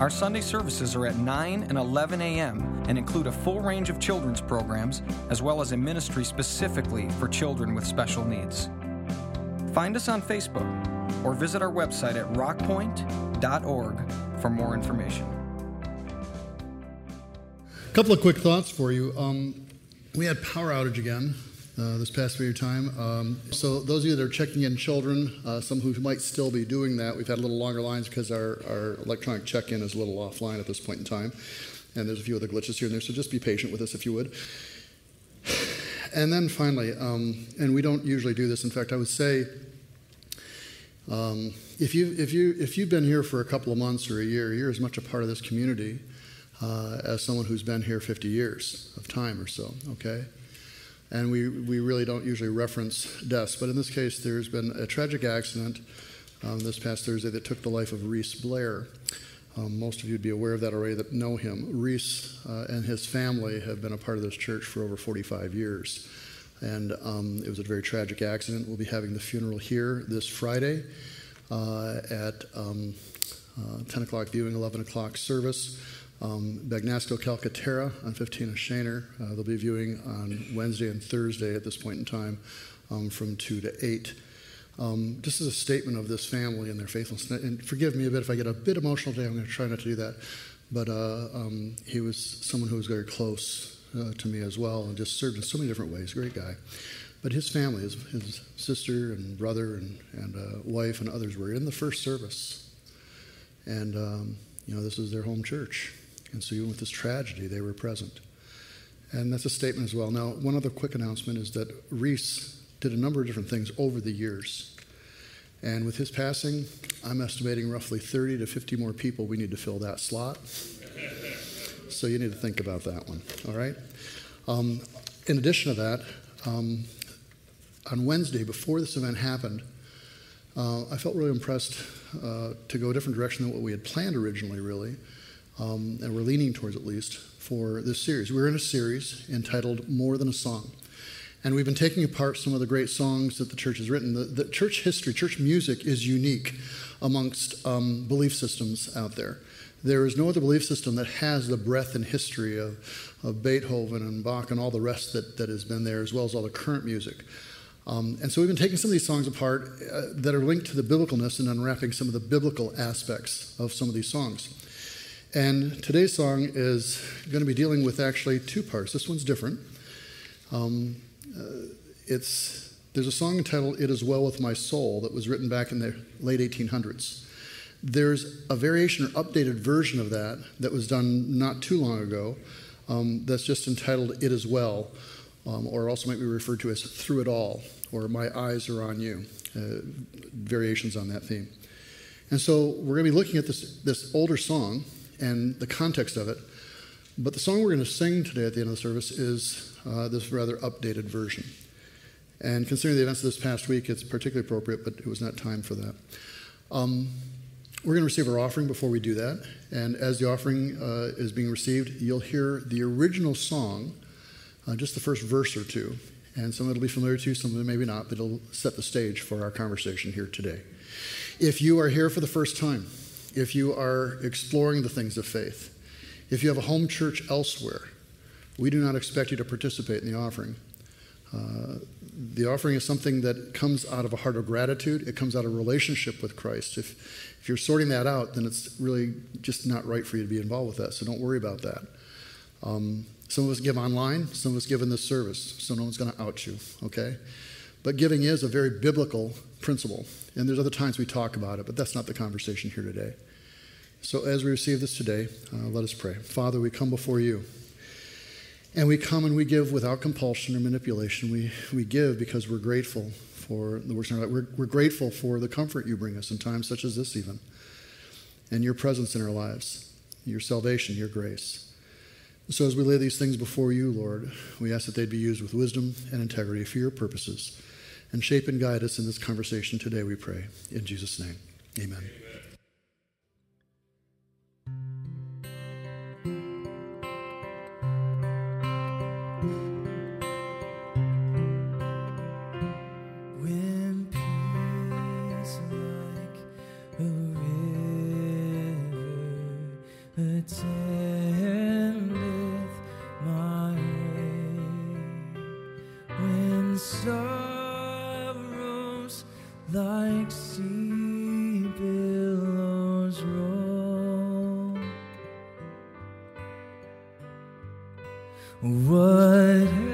Our Sunday services are at 9 and 11 a.m. and include a full range of children's programs, as well as a ministry specifically for children with special needs. Find us on Facebook or visit our website at rockpointe.org for more information. A couple of quick thoughts for you. Um, we had power outage again uh, this past period of time. Um, so those of you that are checking in children, uh, some who might still be doing that, we've had a little longer lines because our, our electronic check-in is a little offline at this point in time. And there's a few other glitches here and there, so just be patient with us if you would. And then finally, um, and we don't usually do this. In fact, I would say um, if, you, if, you, if you've been here for a couple of months or a year, you're as much a part of this community uh, as someone who's been here 50 years of time or so, okay? And we, we really don't usually reference deaths. But in this case, there's been a tragic accident um, this past Thursday that took the life of Reese Blair. Um, most of you would be aware of that already that know him. Reese uh, and his family have been a part of this church for over 45 years. And um, it was a very tragic accident. We'll be having the funeral here this Friday uh, at um, uh, 10 o'clock viewing, 11 o'clock service. Um, Bagnasco Calcaterra on 15 of Schoenherr. Uh, they'll be viewing on Wednesday and Thursday at this point in time um, from 2 to 8. Um, this is a statement of this family and their faithfulness. And forgive me a bit if I get a bit emotional today. I'm going to try not to do that. But uh, um, he was someone who was very close uh, to me as well and just served in so many different ways. Great guy. But his family, his, his sister and brother and, and uh, wife and others were in the first service. And, um, you know, this is their home church. And so, even with this tragedy, they were present. And that's a statement as well. Now, one other quick announcement is that Reese did a number of different things over the years. And with his passing, I'm estimating roughly 30 to 50 more people we need to fill that slot. So you need to think about that one, all right? Um, in addition to that, um, on Wednesday, before this event happened, uh, I felt really impressed uh, to go a different direction than what we had planned originally, really um, and we're leaning towards at least, for this series. We're in a series entitled More Than a Song. And we've been taking apart some of the great songs that the church has written. The, the church history, church music is unique amongst um, belief systems out there. There is no other belief system that has the breadth and history of, of Beethoven and Bach and all the rest that, that has been there, as well as all the current music. Um, and so we've been taking some of these songs apart uh, that are linked to the biblicalness and unwrapping some of the biblical aspects of some of these songs. And today's song is going to be dealing with actually two parts. This one's different. Um, uh, it's, there's a song entitled It Is Well With My Soul that was written back in the late 1800s. There's a variation or updated version of that that was done not too long ago um, that's just entitled It Is Well, um, or also might be referred to as Through It All, or My Eyes Are On You, uh, variations on that theme. And so we're going to be looking at this, this older song and the context of it. But the song we're going to sing today at the end of the service is uh, this rather updated version. And considering the events of this past week, it's particularly appropriate, but it was not time for that. Um, we're going to receive our offering before we do that. And as the offering uh, is being received, you'll hear the original song, uh, just the first verse or two. And some of it will be familiar to you, some of it maybe not, but it'll set the stage for our conversation here today. If you are here for the first time, if you are exploring the things of faith, if you have a home church elsewhere, we do not expect you to participate in the offering. Uh, the offering is something that comes out of a heart of gratitude. It comes out of relationship with Christ. If, if you're sorting that out, then it's really just not right for you to be involved with that. So don't worry about that. Um, some of us give online, some of us give in this service, so no one's going to out you, okay? But giving is a very biblical principle. And there's other times we talk about it, but that's not the conversation here today. So as we receive this today, uh, let us pray. Father, we come before you. And we come and we give without compulsion or manipulation. We, we give because we're grateful for the works in our life. We're, we're grateful for the comfort you bring us in times such as this, even, and your presence in our lives. your salvation, your grace. So as we lay these things before you, Lord, we ask that they'd be used with wisdom and integrity for your purposes. And shape and guide us in this conversation today, we pray. In Jesus' name, amen. amen. What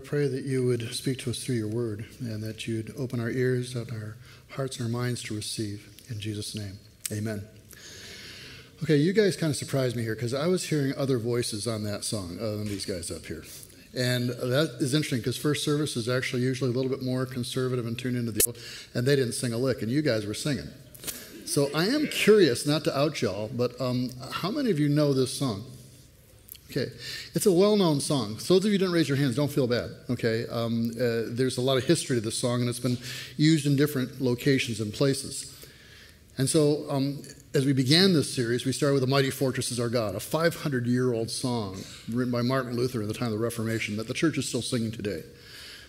I pray that you would speak to us through your word and that you'd open our ears and our hearts and our minds to receive. In Jesus' name, amen. Okay, you guys kind of surprised me here because I was hearing other voices on that song other than these guys up here. And that is interesting because first service is actually usually a little bit more conservative and tuned into the, old, and they didn't sing a lick, and you guys were singing. So I am curious, not to out y'all, but um, how many of you know this song? Okay, it's a well-known song. So those of you who didn't raise your hands, don't feel bad. Okay, um, uh, there's a lot of history to this song, and it's been used in different locations and places. And so, um, as we began this series, we started with "A Mighty Fortress Is Our God," a 500-year-old song written by Martin Luther at the time of the Reformation that the church is still singing today.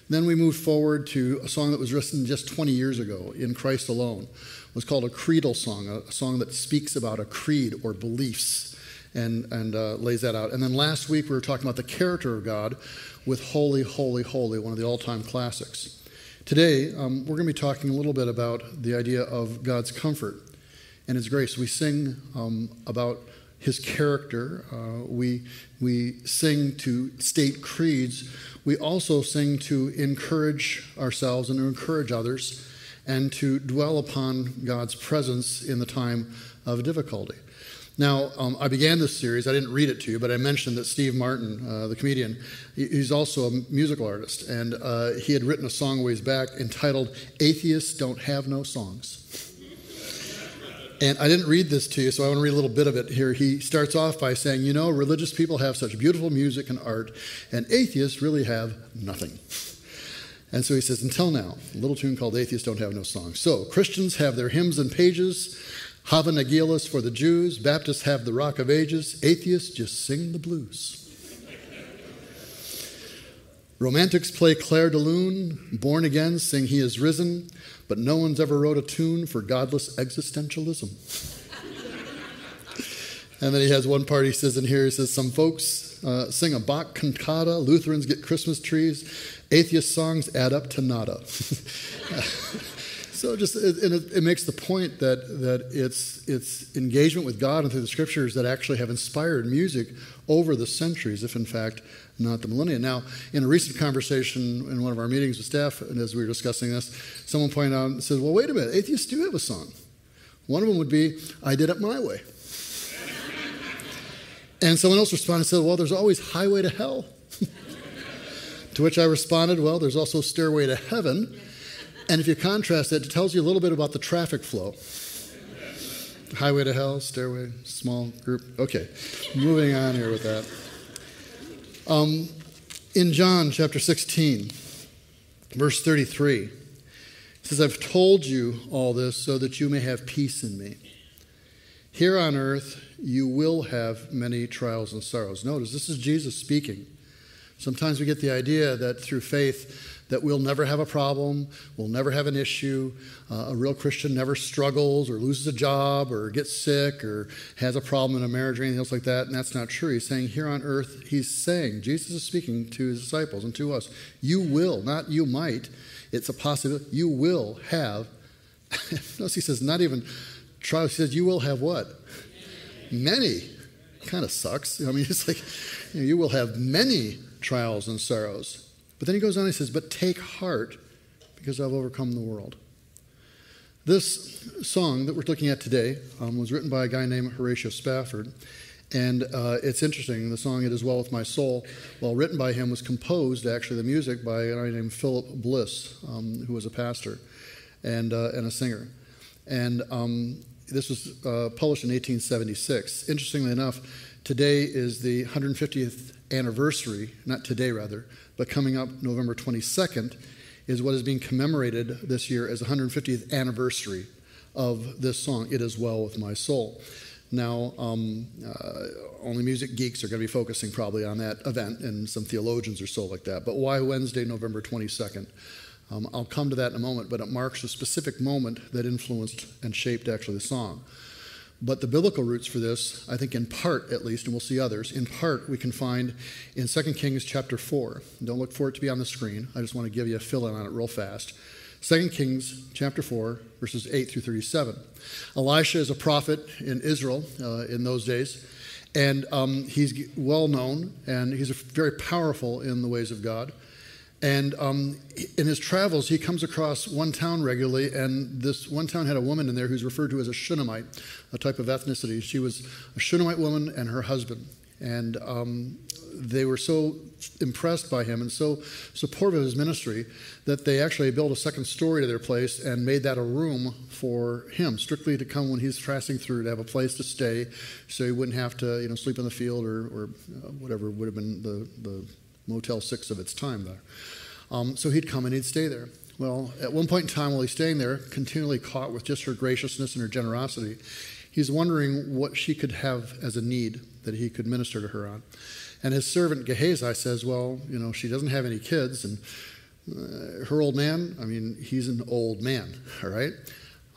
Then we moved forward to a song that was written just 20 years ago, "In Christ Alone." It was called a creedal song, a song that speaks about a creed or beliefs and, and uh, lays that out. And then last week we were talking about the character of God with Holy, Holy, Holy, one of the all time classics. Today um, we're going to be talking a little bit about the idea of God's comfort and His grace. We sing um, about His character, uh, we, we sing to state creeds, we also sing to encourage ourselves and to encourage others and to dwell upon God's presence in the time of difficulty. Now, um, I began this series, I didn't read it to you, but I mentioned that Steve Martin, uh, the comedian, he's also a musical artist, and uh, he had written a song ways back entitled Atheists Don't Have No Songs. And I didn't read this to you, so I want to read a little bit of it here. He starts off by saying, You know, religious people have such beautiful music and art, and atheists really have nothing. And so he says, Until now, a little tune called Atheists Don't Have No Songs. So Christians have their hymns and pages, Hava Nagila's for the Jews, Baptists have the Rock of Ages, atheists just sing the blues. Romantics play Clair de Lune, born again sing He is risen, but no one's ever wrote a tune for godless existentialism. and then he has one part he says in here, he says, Some folks uh, sing a Bach cantata, Lutherans get Christmas trees, atheist songs add up to nada. So just it, it, it, makes the point that that it's it's engagement with God and through the scriptures that actually have inspired music over the centuries, if in fact not the millennia. Now, in a recent conversation in one of our meetings with staff, and as we were discussing this, someone pointed out and said, "Well, wait a minute, atheists do have a song. One of them would be, "I did it my way." and someone else responded and said, "Well, there's always Highway to Hell." to which I responded, "Well, there's also Stairway to Heaven." And if you contrast it, it tells you a little bit about the traffic flow. Highway to hell, stairway, small group. Okay, moving on here with that. Um, in John chapter 16, verse 33, it says, I've told you all this so that you may have peace in me. Here on earth, you will have many trials and sorrows. Notice, this is Jesus speaking. Sometimes we get the idea that through faith, that we'll never have a problem, we'll never have an issue. Uh, a real Christian never struggles or loses a job or gets sick or has a problem in a marriage or anything else like that. And that's not true. He's saying here on earth, he's saying, Jesus is speaking to his disciples and to us, you will, not you might, it's a possibility, you will have. Notice he says, not even trials, he says, you will have what? Many. Kind of sucks. I mean, it's like, you, know, you will have many trials and sorrows. But then he goes on and he says, But take heart because I've overcome the world. This song that we're looking at today um, was written by a guy named Horatio Spafford. And uh, it's interesting, the song It Is Well With My Soul, while written by him, was composed, actually, the music by a guy named Philip Bliss, um, who was a pastor and, uh, and a singer. And um, this was uh, published in 1876. Interestingly enough, today is the 150th anniversary, not today rather, but coming up November 22nd is what is being commemorated this year as the 150th anniversary of this song, It Is Well With My Soul. Now, um, uh, only music geeks are going to be focusing probably on that event, and some theologians or so like that. But why Wednesday, November 22nd? Um, I'll come to that in a moment, but it marks a specific moment that influenced and shaped actually the song. But the biblical roots for this, I think in part at least, and we'll see others, in part we can find in 2 Kings chapter 4. Don't look for it to be on the screen. I just want to give you a fill in on it real fast. 2 Kings chapter 4, verses 8 through 37. Elisha is a prophet in Israel uh, in those days, and um, he's well known and he's very powerful in the ways of God. And um, in his travels, he comes across one town regularly, and this one town had a woman in there who's referred to as a Shunammite, a type of ethnicity. She was a Shunammite woman and her husband. And um, they were so impressed by him and so supportive of his ministry that they actually built a second story to their place and made that a room for him, strictly to come when he's passing through to have a place to stay, so he wouldn't have to, you know, sleep in the field or, or uh, whatever would have been the, the Motel 6 of its time there. Um, so he'd come and he'd stay there. Well, at one point in time while he's staying there, continually caught with just her graciousness and her generosity, he's wondering what she could have as a need that he could minister to her on. And his servant Gehazi says, Well, you know, she doesn't have any kids, and uh, her old man, I mean, he's an old man, all right?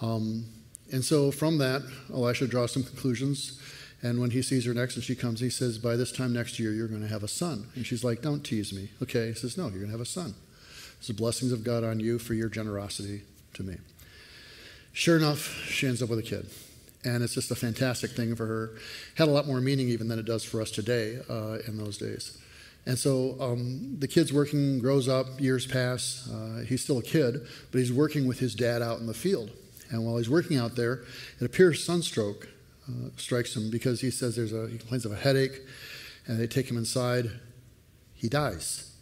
Um, and so from that, Elisha draws some conclusions and when he sees her next and she comes, he says, By this time next year, you're going to have a son. And she's like, Don't tease me. Okay. He says, No, you're going to have a son. It's the blessings of God on you for your generosity to me. Sure enough, she ends up with a kid. And it's just a fantastic thing for her. Had a lot more meaning even than it does for us today uh, in those days. And so um, the kid's working, grows up, years pass. Uh, he's still a kid, but he's working with his dad out in the field. And while he's working out there, it appears sunstroke uh, strikes him because he says there's a, he complains of a headache, and they take him inside. He dies.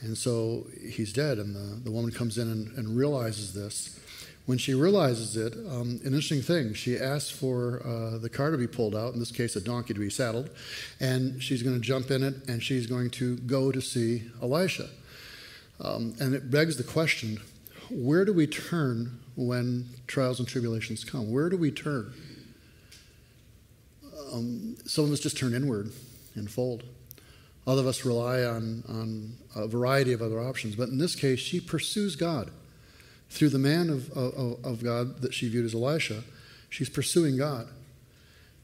And so he's dead, and the, the woman comes in and, and realizes this. When she realizes it, um, an interesting thing, she asks for uh, the car to be pulled out, in this case, a donkey to be saddled, and she's going to jump in it and she's going to go to see Elisha. Um, and it begs the question where do we turn when trials and tribulations come? Where do we turn? Um, some of us just turn inward and fold. Other of us rely on, on a variety of other options. But in this case, she pursues God through the man of, of, of God that she viewed as Elisha. She's pursuing God.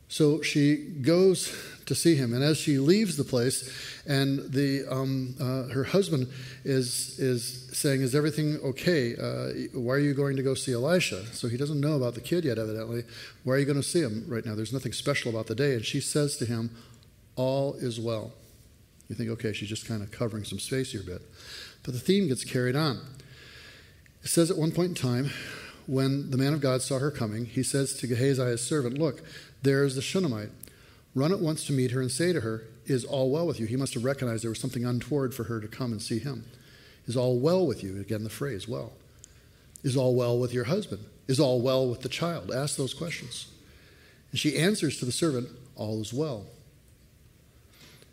So she goes to see him, and as she leaves the place, and the um, uh, her husband is is saying, "Is everything okay? Uh, why are you going to go see Elisha?" So he doesn't know about the kid yet, evidently. Why are you going to see him right now? There's nothing special about the day, and she says to him, "All is well." You think, okay, she's just kind of covering some space here a bit, but the theme gets carried on. It says at one point in time, when the man of God saw her coming, he says to Gehazi, his servant, Look, there is the Shunammite. Run at once to meet her and say to her, Is all well with you? He must have recognized there was something untoward for her to come and see him. Is all well with you? Again, the phrase, well. Is all well with your husband? Is all well with the child? Ask those questions. And she answers to the servant, All is well.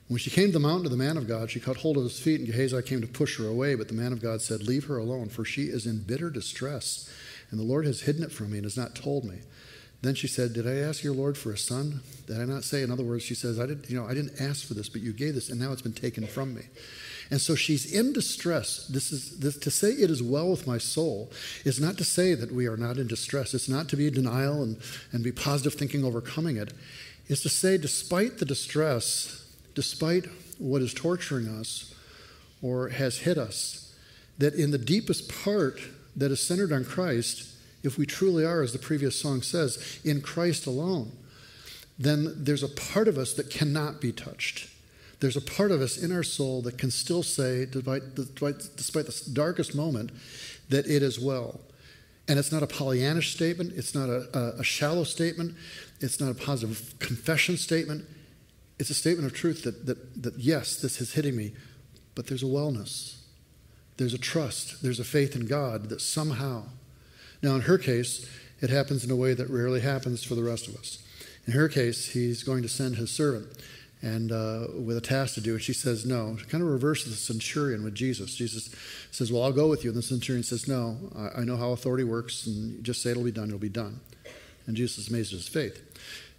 When she came to the mountain to the man of God, she caught hold of his feet, and Gehazi came to push her away. But the man of God said, Leave her alone, for she is in bitter distress, and the Lord has hidden it from me and has not told me. Then she said, Did I ask your Lord for a son? Did I not say? In other words, she says, I didn't, you know, I didn't ask for this, but you gave this, and now it's been taken from me. And so she's in distress. This is this, to say it is well with my soul is not to say that we are not in distress. It's not to be denial and, and be positive thinking overcoming it. It's to say, despite the distress, despite what is torturing us or has hit us, that in the deepest part that is centered on Christ, if we truly are, as the previous song says, in Christ alone, then there's a part of us that cannot be touched. There's a part of us in our soul that can still say, despite, the darkest moment, that it is well. And it's not a Pollyannish statement, it's not a, a, a shallow statement, it's not a positive confession statement it's a statement of truth that, that, that yes, this is hitting me, but there's a wellness. There's a trust. There's a faith in God that somehow. Now, in her case, it happens in a way that rarely happens for the rest of us. In her case, he's going to send his servant and uh, with a task to do, and she says no. She kind of reverses the centurion with Jesus. Jesus says, "Well, I'll go with you," and the centurion says, "No, I, I know how authority works, and just say it'll be done. It'll be done." And Jesus is amazed at his faith.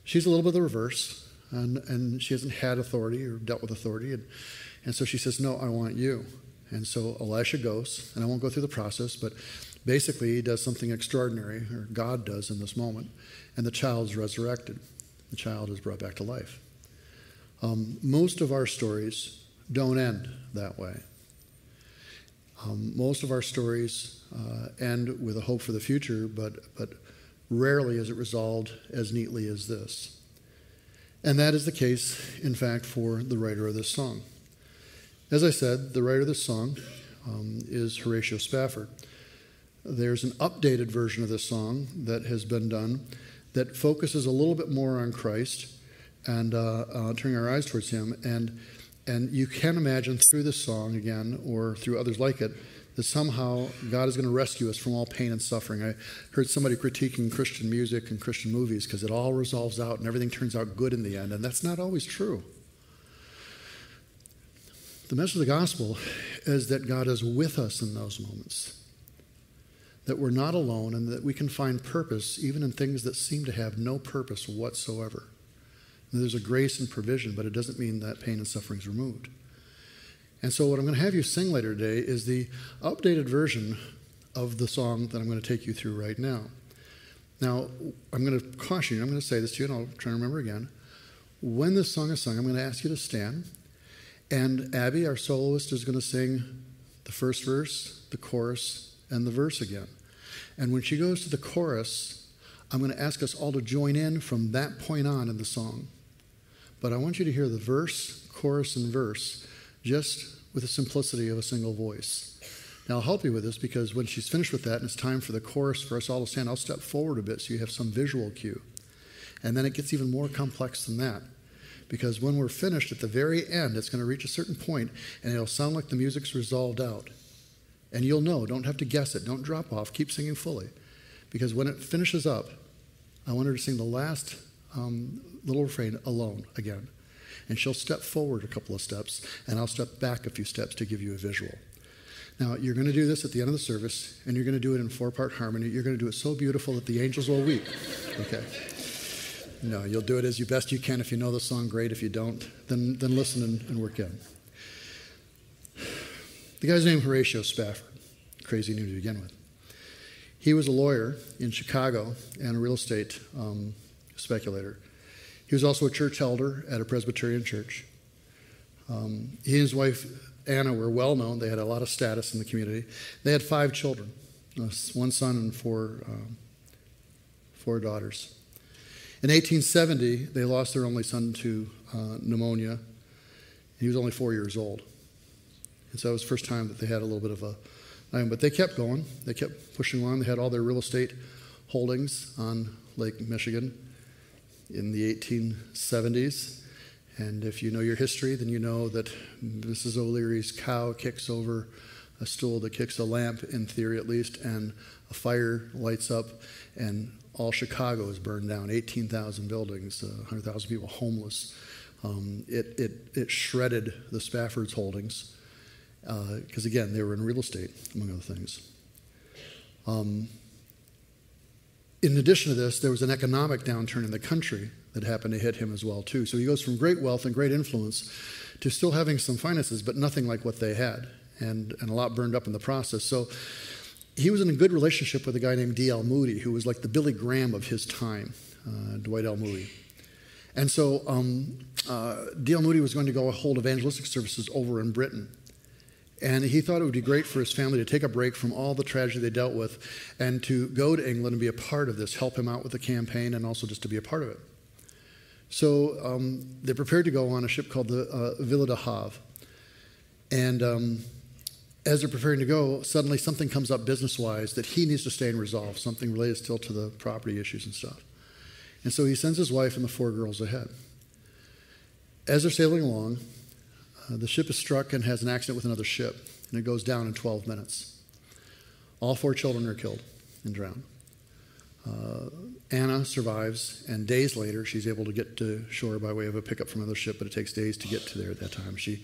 She's a little bit of the reverse and, and she hasn't had authority or dealt with authority. And, and so she says, No, I want you. And so Elisha goes, and I won't go through the process, but basically he does something extraordinary, or God does in this moment, and the child's resurrected. The child is brought back to life. Um, most of our stories don't end that way. Um, most of our stories uh, end with a hope for the future, but, but rarely is it resolved as neatly as this. And that is the case, in fact, for the writer of this song. As I said, the writer of this song um, is Horatio Spafford. There's an updated version of this song that has been done that focuses a little bit more on Christ and uh, uh, turning our eyes towards Him. And, and you can imagine through this song again, or through others like it, that somehow God is going to rescue us from all pain and suffering. I heard somebody critiquing Christian music and Christian movies because it all resolves out and everything turns out good in the end, and that's not always true. The message of the gospel is that God is with us in those moments, that we're not alone, and that we can find purpose even in things that seem to have no purpose whatsoever. And there's a grace and provision, but it doesn't mean that pain and suffering is removed. And so, what I'm going to have you sing later today is the updated version of the song that I'm going to take you through right now. Now, I'm going to caution you, I'm going to say this to you, and I'll try to remember again. When this song is sung, I'm going to ask you to stand, and Abby, our soloist, is going to sing the first verse, the chorus, and the verse again. And when she goes to the chorus, I'm going to ask us all to join in from that point on in the song. But I want you to hear the verse, chorus, and verse just with the simplicity of a single voice. Now, I'll help you with this because when she's finished with that and it's time for the chorus for us all to stand, I'll step forward a bit so you have some visual cue. And then it gets even more complex than that. Because when we're finished at the very end, it's going to reach a certain point and it'll sound like the music's resolved out. And you'll know, don't have to guess it, don't drop off, keep singing fully. because when it finishes up, I want her to sing the last um, little refrain alone again. And she'll step forward a couple of steps, and I'll step back a few steps to give you a visual. Now, you're going to do this at the end of the service, and you're going to do it in four part harmony. You're going to do it so beautiful that the angels will weep. Okay? No, you'll do it as you best you can. If you know the song, great. If you don't, then, then listen and, and work in. The guy's name Horatio Spafford. Crazy name to begin with. He was a lawyer in Chicago and a real estate um, speculator. He was also a church elder at a Presbyterian church. Um, he and his wife Anna were well known. They had a lot of status in the community. They had five children uh, one son and four, um, four daughters. In 1870, they lost their only son to uh, pneumonia. He was only four years old. And so it was the first time that they had a little bit of a. But they kept going. They kept pushing on. They had all their real estate holdings on Lake Michigan in the 1870s. And if you know your history, then you know that Mrs. O'Leary's cow kicks over a stool that kicks a lamp, in theory at least, and a fire lights up, and all Chicago is burned down 18,000 buildings, uh, 100,000 people homeless. Um, it, it, it shredded the Spafford's holdings because, uh, again, they were in real estate, among other things. Um, in addition to this, there was an economic downturn in the country that happened to hit him as well too. So he goes from great wealth and great influence to still having some finances, but nothing like what they had, and, and a lot burned up in the process. So he was in a good relationship with a guy named D.L. Moody, who was like the Billy Graham of his time, uh, Dwight L. Moody. And so um, uh, D.L. Moody was going to go hold evangelistic services over in Britain. And he thought it would be great for his family to take a break from all the tragedy they dealt with and to go to England and be a part of this, help him out with the campaign, and also just to be a part of it. So um, they prepared to go on a ship called the uh, Ville du Havre. And um, as they're preparing to go, suddenly something comes up business wise that he needs to stay and resolve, something related still to the property issues and stuff. And so he sends his wife and the four girls ahead. As they're sailing along, uh, the ship is struck and has an accident with another ship, and it goes down in 12 minutes. All four children are killed and drowned. Uh, Anna survives, and days later, she's able to get to shore by way of a pickup from another ship, but it takes days to get to there at that time. She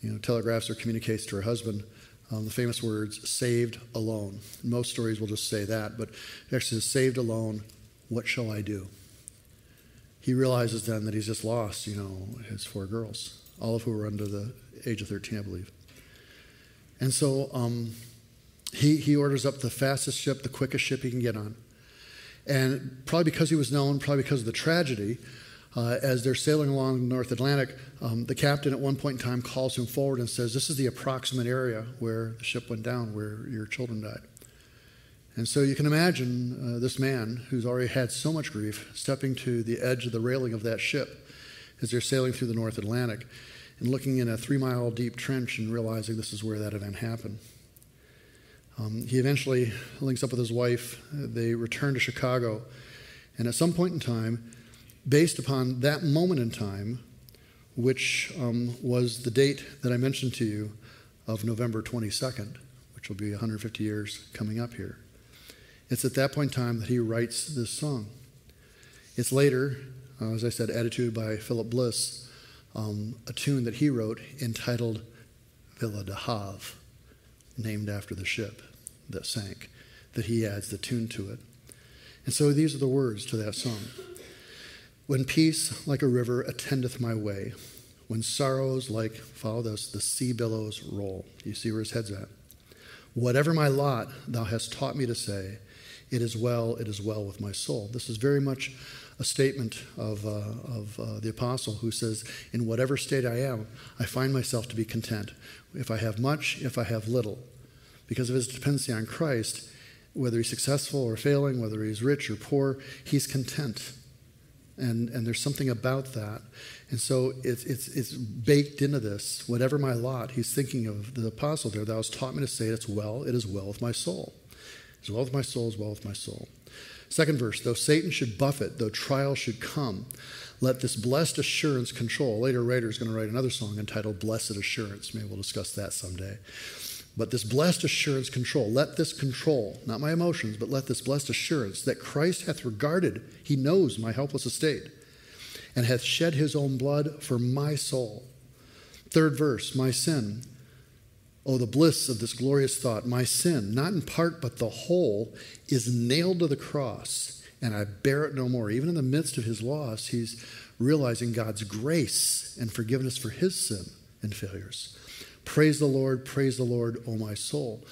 you know, telegraphs or communicates to her husband um, the famous words, saved alone. Most stories will just say that, but it actually says, saved alone, what shall I do? He realizes then that he's just lost, you know, his four girls, all of who were under the age of 13, I believe. And so um, he, he orders up the fastest ship, the quickest ship he can get on and probably because he was known, probably because of the tragedy, uh, as they're sailing along the North Atlantic, um, the captain at one point in time calls him forward and says, This is the approximate area where the ship went down, where your children died. And so you can imagine uh, this man who's already had so much grief stepping to the edge of the railing of that ship as they're sailing through the North Atlantic and looking in a three mile deep trench and realizing this is where that event happened. Um, he eventually links up with his wife. They return to Chicago. And at some point in time, based upon that moment in time, which um, was the date that I mentioned to you of November 22nd, which will be 150 years coming up here, it's at that point in time that he writes this song. It's later, uh, as I said, Attitude by Philip Bliss, um, a tune that he wrote entitled Ville du Havre, named after the ship that sank, that he adds the tune to it. And so these are the words to that song. When peace like a river attendeth my way, when sorrows like, follow this, the sea billows roll. You see where his head's at. Whatever my lot, thou hast taught me to say, it is well, it is well with my soul. This is very much a statement of, uh, of uh, the apostle who says, In whatever state I am, I find myself to be content. If I have much, if I have little, because of his dependency on Christ, whether he's successful or failing, whether he's rich or poor, he's content. And, and there's something about that. And so it's, it's, it's baked into this. Whatever my lot, he's thinking of the apostle there. Thou hast taught me to say, It's well, it is well with my soul. It's well with my soul, it's well with my soul. Second verse, though Satan should buffet, though trial should come, let this blessed assurance control. Later, writer is going to write another song entitled Blessed Assurance. Maybe we'll discuss that someday. But this blessed assurance control, let this control, not my emotions, but let this blessed assurance that Christ hath regarded, he knows my helpless estate, and hath shed his own blood for my soul. Third verse, my sin. Oh, the bliss of this glorious thought. My sin, not in part, but the whole, is nailed to the cross, and I bear it no more. Even in the midst of his loss, he's realizing God's grace and forgiveness for his sin and failures. Praise the Lord, praise the Lord, O my soul.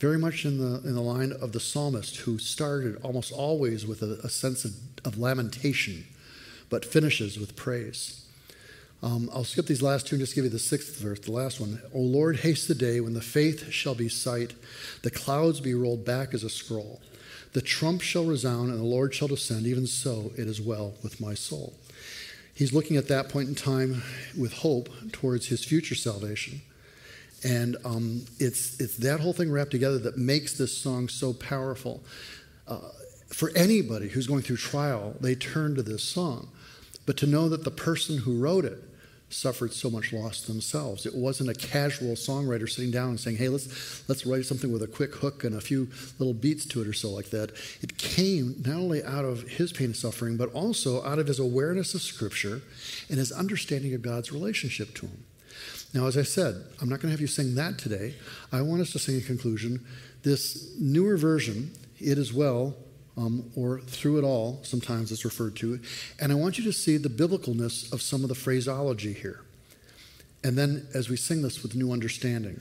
Very much in the, in the line of the psalmist who started almost always with a, a sense of, of, lamentation, but finishes with praise. Um, I'll skip these last two and just give you the sixth verse, the last one. O Lord, haste the day when the faith shall be sight, the clouds be rolled back as a scroll. The trump shall resound and the Lord shall descend. Even so, it is well with my soul. He's looking at that point in time with hope towards his future salvation. And um, it's, it's that whole thing wrapped together that makes this song so powerful. Uh, for anybody who's going through trial, they turn to this song. But to know that the person who wrote it suffered so much loss themselves. It wasn't a casual songwriter sitting down and saying, hey, let's, let's write something with a quick hook and a few little beats to it or so like that. It came not only out of his pain and suffering, but also out of his awareness of Scripture and his understanding of God's relationship to him. Now, as I said, I'm not going to have you sing that today. I want us to sing in conclusion this newer version, It Is Well, um, or Through It All, sometimes it's referred to. And I want you to see the biblicalness of some of the phraseology here. And then as we sing this with new understanding.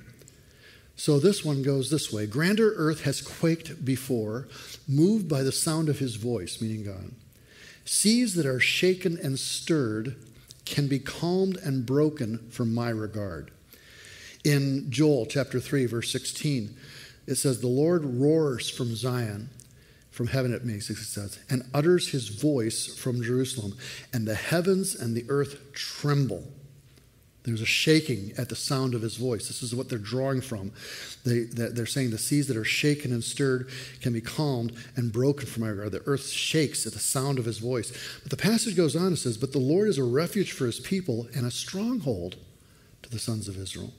So this one goes this way Grander earth has quaked before, moved by the sound of his voice, meaning God. Seas that are shaken and stirred can be calmed and broken from my regard. In Joel chapter 3, verse 16, it says, The Lord roars from Zion, from heaven it makes, it says, and utters his voice from Jerusalem, and the heavens and the earth tremble. There's a shaking at the sound of his voice. This is what they're drawing from. They, they're saying the seas that are shaken and stirred can be calmed and broken from my. The earth shakes at the sound of his voice. But the passage goes on and says, But the Lord is a refuge for his people and a stronghold to the sons of Israel.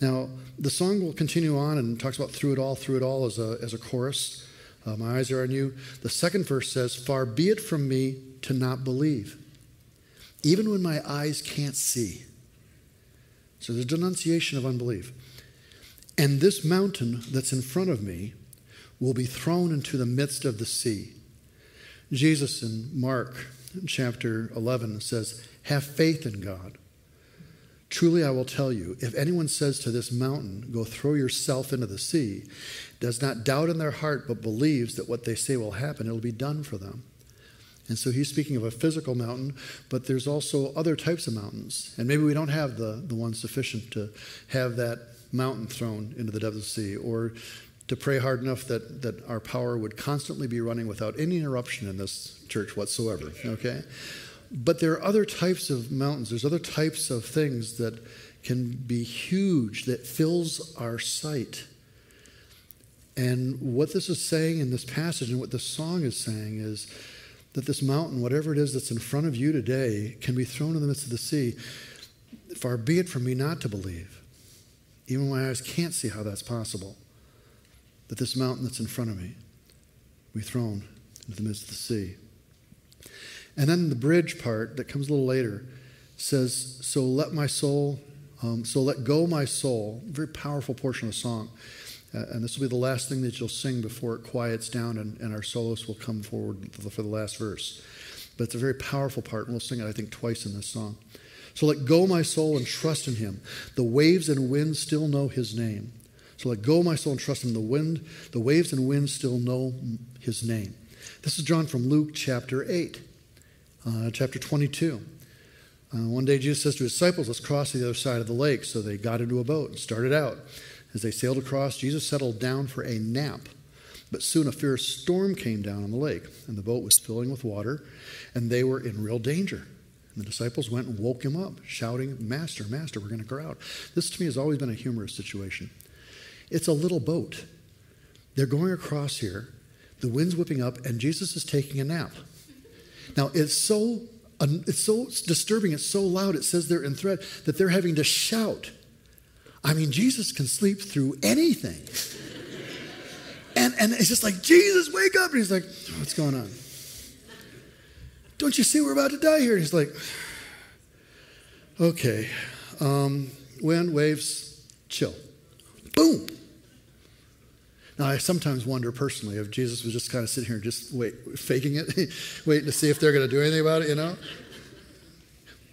Now, the song will continue on and talks about through it all, through it all as a, as a chorus. Uh, my eyes are on you. The second verse says, Far be it from me to not believe even when my eyes can't see. So there's denunciation of unbelief. And this mountain that's in front of me will be thrown into the midst of the sea. Jesus in Mark chapter 11 says, Have faith in God. Truly, I will tell you, if anyone says to this mountain, Go throw yourself into the sea, does not doubt in their heart, but believes that what they say will happen, it'll be done for them. And so he's speaking of a physical mountain, but there's also other types of mountains. And maybe we don't have the, the one sufficient to have that mountain thrown into the depths of the sea, or to pray hard enough that, that our power would constantly be running without any interruption in this church whatsoever. Okay? But there are other types of mountains, there's other types of things that can be huge, that fills our sight. And what this is saying in this passage and what the song is saying is that this mountain, whatever it is that's in front of you today, can be thrown in the midst of the sea. Far be it from me not to believe, even my eyes can't see how that's possible, that this mountain that's in front of me be thrown into the midst of the sea. And then the bridge part that comes a little later says, So let my soul, um, so let go my soul, very powerful portion of the song. Uh, and this will be the last thing that you'll sing before it quiets down and, and our soloist will come forward for the, for the last verse. But it's a very powerful part, and we'll sing it, I think, twice in this song. So let go my soul and trust in him. The waves and winds still know his name. So let go my soul and trust in the wind. The waves and winds still know his name. This is drawn from Luke chapter 8, uh, chapter 22. Uh, one day Jesus says to his disciples, Let's cross to the other side of the lake. So they got into a boat and started out. As they sailed across, Jesus settled down for a nap. But soon a fierce storm came down on the lake, and the boat was filling with water, and they were in real danger. And the disciples went and woke him up, shouting, Master, Master, we're going to drown. This to me has always been a humorous situation. It's a little boat. They're going across here, the wind's whipping up, and Jesus is taking a nap. Now, it's so, it's so disturbing, it's so loud, it says they're in threat that they're having to shout I mean, Jesus can sleep through anything. and, and it's just like, Jesus, wake up. And he's like, What's going on? Don't you see we're about to die here? And he's like, Okay. Um, wind, waves, chill. Boom. Now, I sometimes wonder personally if Jesus was just kind of sitting here just wait, faking it, waiting to see if they're going to do anything about it, you know?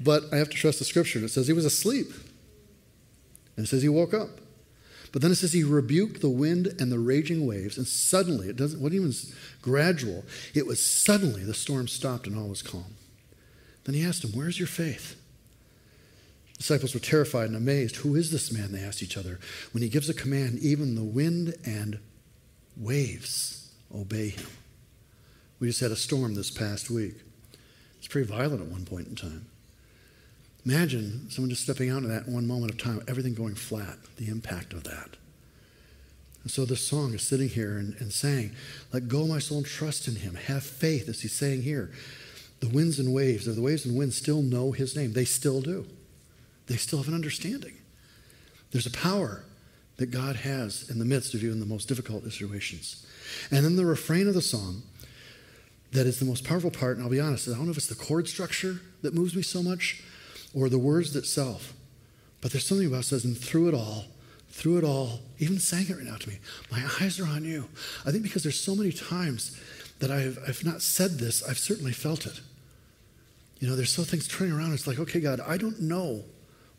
But I have to trust the scripture. It says he was asleep. And it says he woke up. But then it says he rebuked the wind and the raging waves, and suddenly, it doesn't, wasn't even gradual, it was suddenly the storm stopped and all was calm. Then he asked him, Where's your faith? The disciples were terrified and amazed. Who is this man? They asked each other. When he gives a command, even the wind and waves obey him. We just had a storm this past week. It's pretty violent at one point in time. Imagine someone just stepping out of that one moment of time, everything going flat, the impact of that. And so this song is sitting here and, and saying, Let go, my soul, and trust in him. Have faith, as he's saying here. The winds and waves, or the waves and winds still know his name. They still do. They still have an understanding. There's a power that God has in the midst of you in the most difficult situations. And then the refrain of the song that is the most powerful part, and I'll be honest, I don't know if it's the chord structure that moves me so much or the words itself, but there's something about it says, and through it all, through it all, even sang it right now to me, my eyes are on you. I think because there's so many times that I've, I've not said this, I've certainly felt it. You know, there's so things turning around. It's like, okay, God, I don't know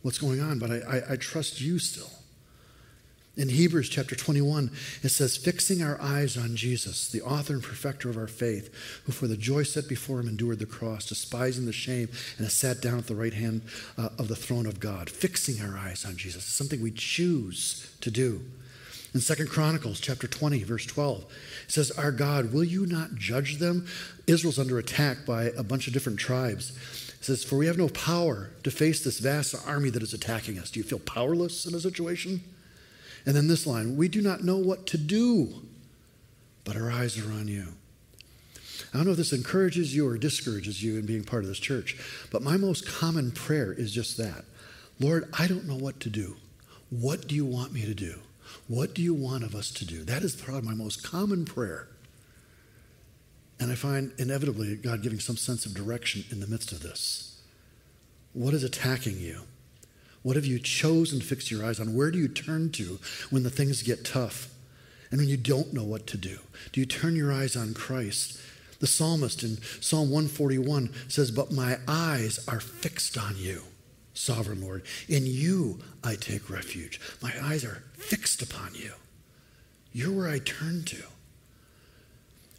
what's going on, but I, I, I trust you still. In Hebrews chapter 21, it says, Fixing our eyes on Jesus, the author and perfecter of our faith, who for the joy set before him endured the cross, despising the shame, and has sat down at the right hand uh, of the throne of God. Fixing our eyes on Jesus is something we choose to do. In Second Chronicles chapter 20, verse 12, it says, Our God, will you not judge them? Israel's under attack by a bunch of different tribes. It says, For we have no power to face this vast army that is attacking us. Do you feel powerless in a situation? And then this line we do not know what to do, but our eyes are on you. I don't know if this encourages you or discourages you in being part of this church, but my most common prayer is just that Lord, I don't know what to do. What do you want me to do? What do you want of us to do? That is probably my most common prayer. And I find inevitably God giving some sense of direction in the midst of this. What is attacking you? What have you chosen to fix your eyes on? Where do you turn to when the things get tough and when you don't know what to do? Do you turn your eyes on Christ? The psalmist in Psalm 141 says, But my eyes are fixed on you, sovereign Lord. In you I take refuge. My eyes are fixed upon you. You're where I turn to.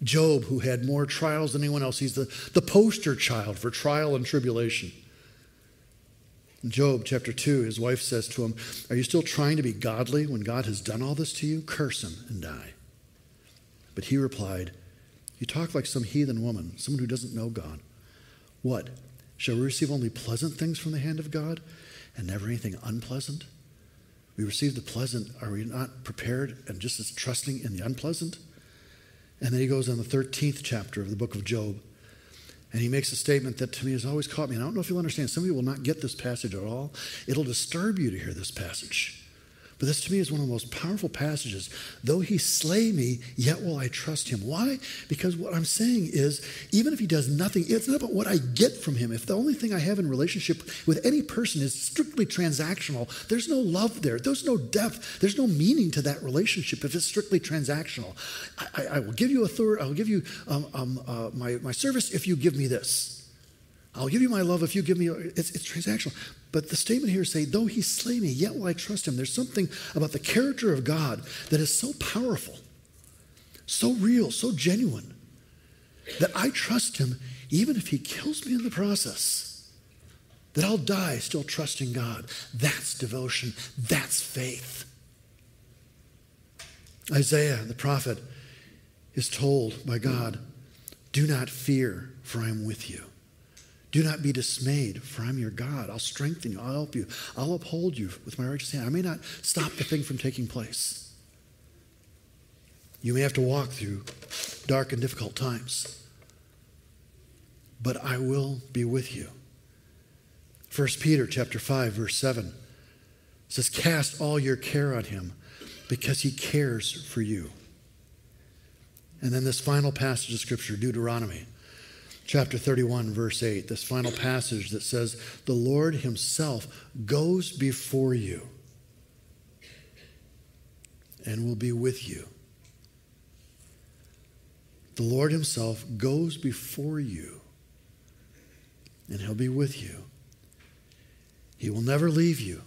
Job, who had more trials than anyone else, he's the, the poster child for trial and tribulation. Job chapter 2, his wife says to him, Are you still trying to be godly when God has done all this to you? Curse him and die. But he replied, You talk like some heathen woman, someone who doesn't know God. What? Shall we receive only pleasant things from the hand of God and never anything unpleasant? We receive the pleasant. Are we not prepared and just as trusting in the unpleasant? And then he goes on the 13th chapter of the book of Job. And he makes a statement that to me has always caught me. And I don't know if you'll understand. Some of you will not get this passage at all. It'll disturb you to hear this passage. But this to me is one of the most powerful passages. Though he slay me, yet will I trust him. Why? Because what I'm saying is, even if he does nothing, it's not about what I get from him. If the only thing I have in relationship with any person is strictly transactional, there's no love there. There's no depth. There's no meaning to that relationship if it's strictly transactional. I, I, I will give you authority. I'll give you um, um, uh, my, my service if you give me this. I'll give you my love if you give me. It's, it's transactional. But the statement here is saying, though he slay me, yet will I trust him. There's something about the character of God that is so powerful, so real, so genuine, that I trust him even if he kills me in the process. That I'll die still trusting God. That's devotion. That's faith. Isaiah, the prophet, is told by God, Do not fear, for I am with you. Do not be dismayed, for I'm your God. I'll strengthen you. I'll help you. I'll uphold you with my righteous hand. I may not stop the thing from taking place. You may have to walk through dark and difficult times, but I will be with you. 1 Peter chapter 5 verse 7 says, Cast all your care on him because he cares for you. And then this final passage of Scripture, Deuteronomy chapter 31, verse 8, this final passage that says, The Lord himself goes before you and will be with you. The Lord himself goes before you and he'll be with you. He will never leave you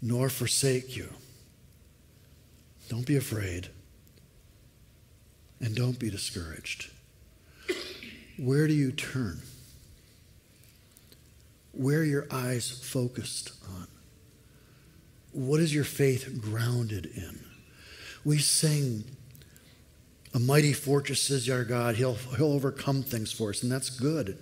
nor forsake you. Don't be afraid and don't be discouraged. Where do you turn? Where are your eyes focused on? What is your faith grounded in? We sing, A mighty fortress is our God. He'll, he'll overcome things for us, and that's good.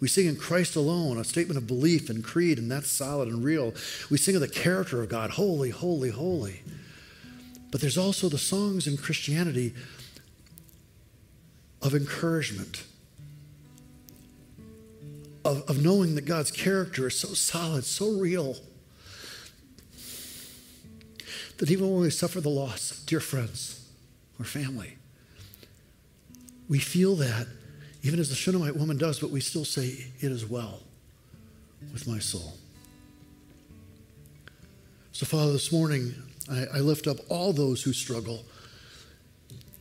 We sing in Christ alone, a statement of belief and creed, and that's solid and real. We sing of the character of God, holy, holy, holy. But there's also the songs in Christianity of encouragement, of, of knowing that God's character is so solid, so real, that even when we suffer the loss of dear friends or family, we feel that even as the Shunammite woman does, but we still say, It is well with my soul. So, Father, this morning, I, I lift up all those who struggle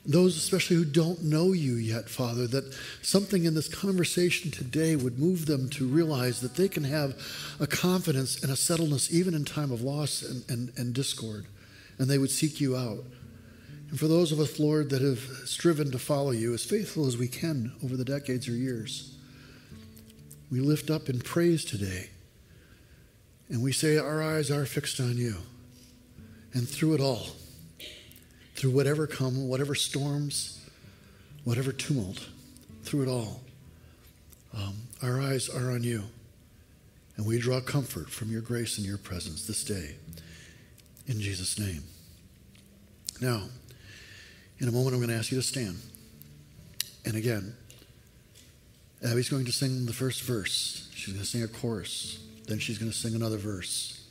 those especially who don't know you yet, Father, that something in this conversation today would move them to realize that they can have a confidence and a settledness even in time of loss and, and, and discord, and they would seek you out. And for those of us, Lord, that have striven to follow you as faithful as we can over the decades or years, we lift up in praise today. And we say our eyes are fixed on you. And through it all, through whatever come, whatever storms, whatever tumult, through it all, um, our eyes are on you. And we draw comfort from your grace and your presence this day. In Jesus' name. Now, in a moment, I'm going to ask you to stand. And again, Abby's going to sing the first verse. She's going to sing a chorus. Then she's going to sing another verse.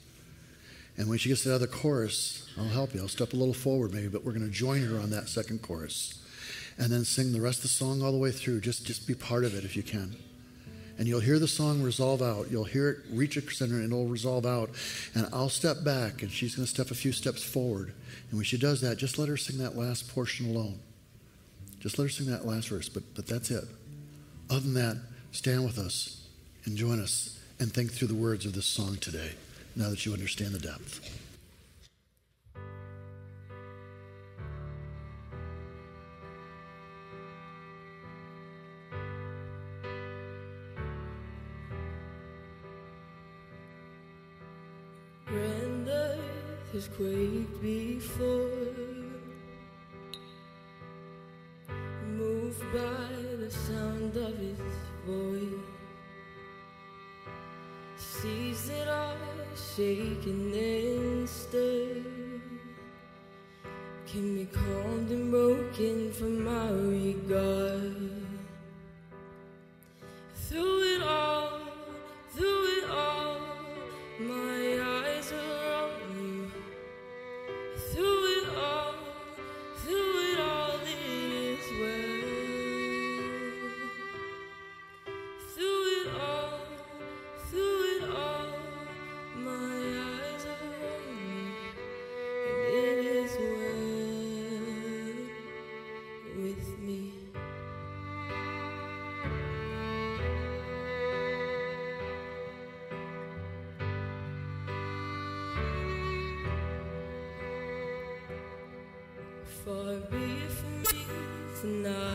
And when she gets to the other chorus, I'll help you. I'll step a little forward maybe, but we're going to join her on that second chorus. And then sing the rest of the song all the way through. Just, just be part of it if you can. And you'll hear the song resolve out. You'll hear it reach a center and it'll resolve out. And I'll step back and she's going to step a few steps forward. And when she does that, just let her sing that last portion alone. Just let her sing that last verse, but, but that's it. Other than that, stand with us and join us and think through the words of this song today now that you understand the depth. Grand earth has quaked before, moved by the sound of his voice. Sees it all shaken and stirred, can be calmed and broken from my regard. Through it all, to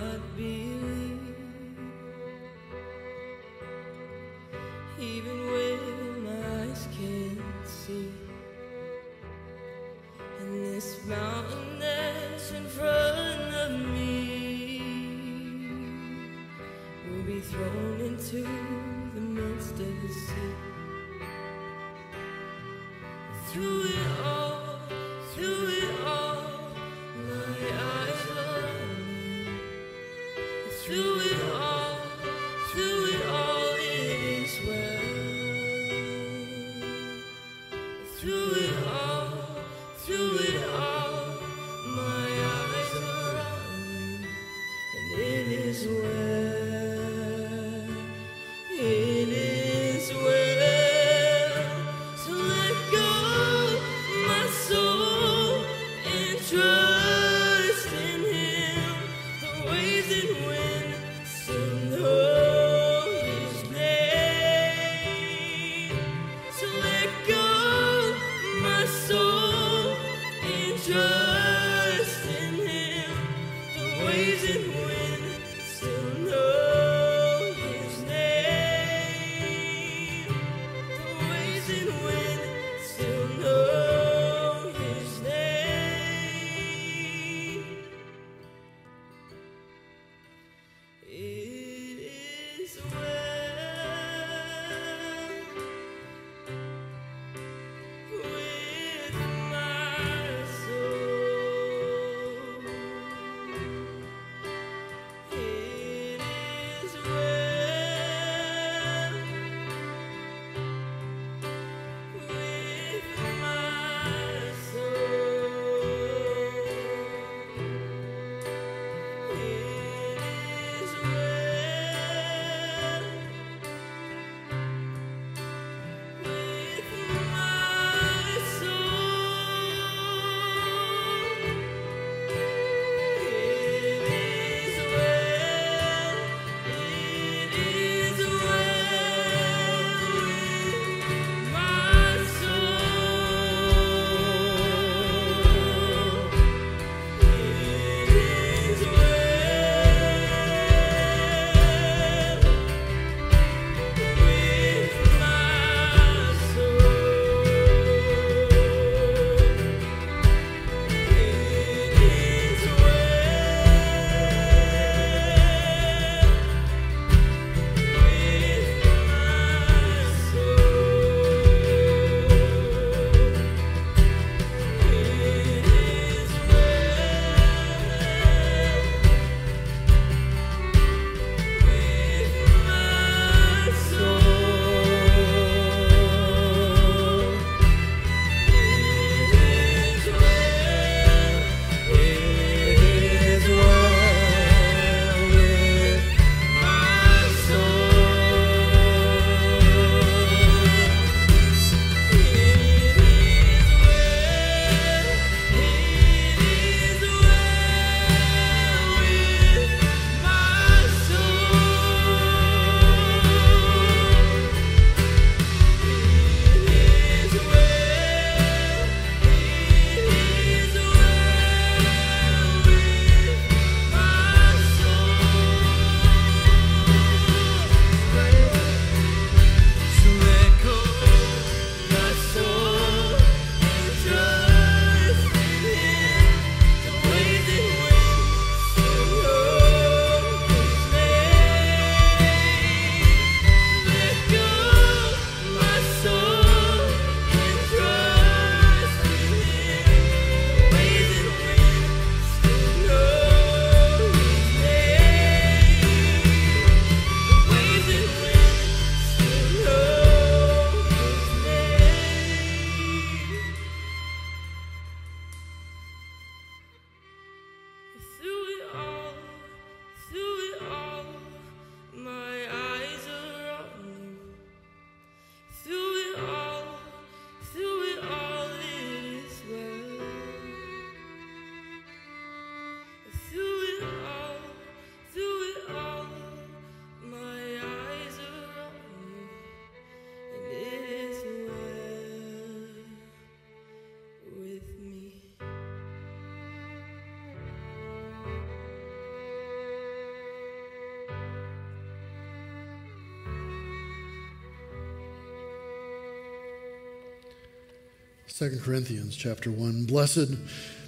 2 Corinthians chapter 1. Blessed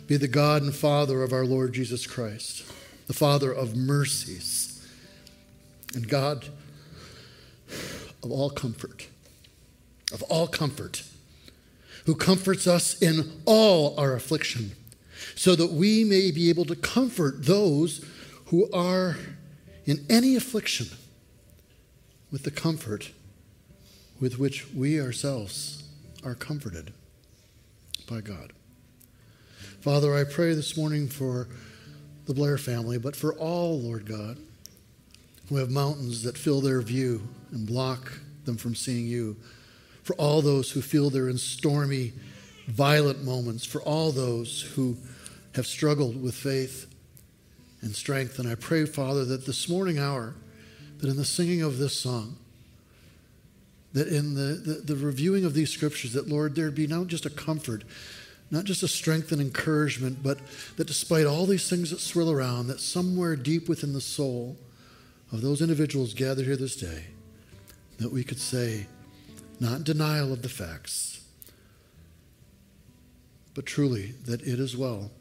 be the God and Father of our Lord Jesus Christ, the Father of mercies, and God of all comfort, of all comfort, who comforts us in all our affliction, so that we may be able to comfort those who are in any affliction with the comfort with which we ourselves are comforted by God. Father, I pray this morning for the Blair family, but for all, Lord God, who have mountains that fill their view and block them from seeing you, for all those who feel they're in stormy, violent moments, for all those who have struggled with faith and strength. And I pray, Father, that this morning hour, that in the singing of this song, that in the, the, the, reviewing of these scriptures, that Lord, there'd be not just a comfort, not just a strength and encouragement, but that despite all these things that swirl around, that somewhere deep within the soul of those individuals gathered here this day, that we could say, not denial of the facts, but truly that it is well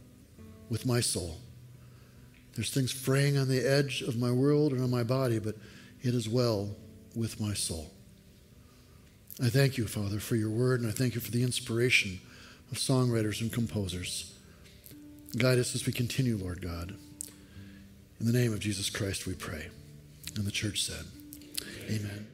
with my soul. There's things fraying on the edge of my world and on my body, but it is well with my soul. I thank you, Father, for your word, and I thank you for the inspiration of songwriters and composers. Guide us as we continue, Lord God. In the name of Jesus Christ, we pray. And the church said, Amen.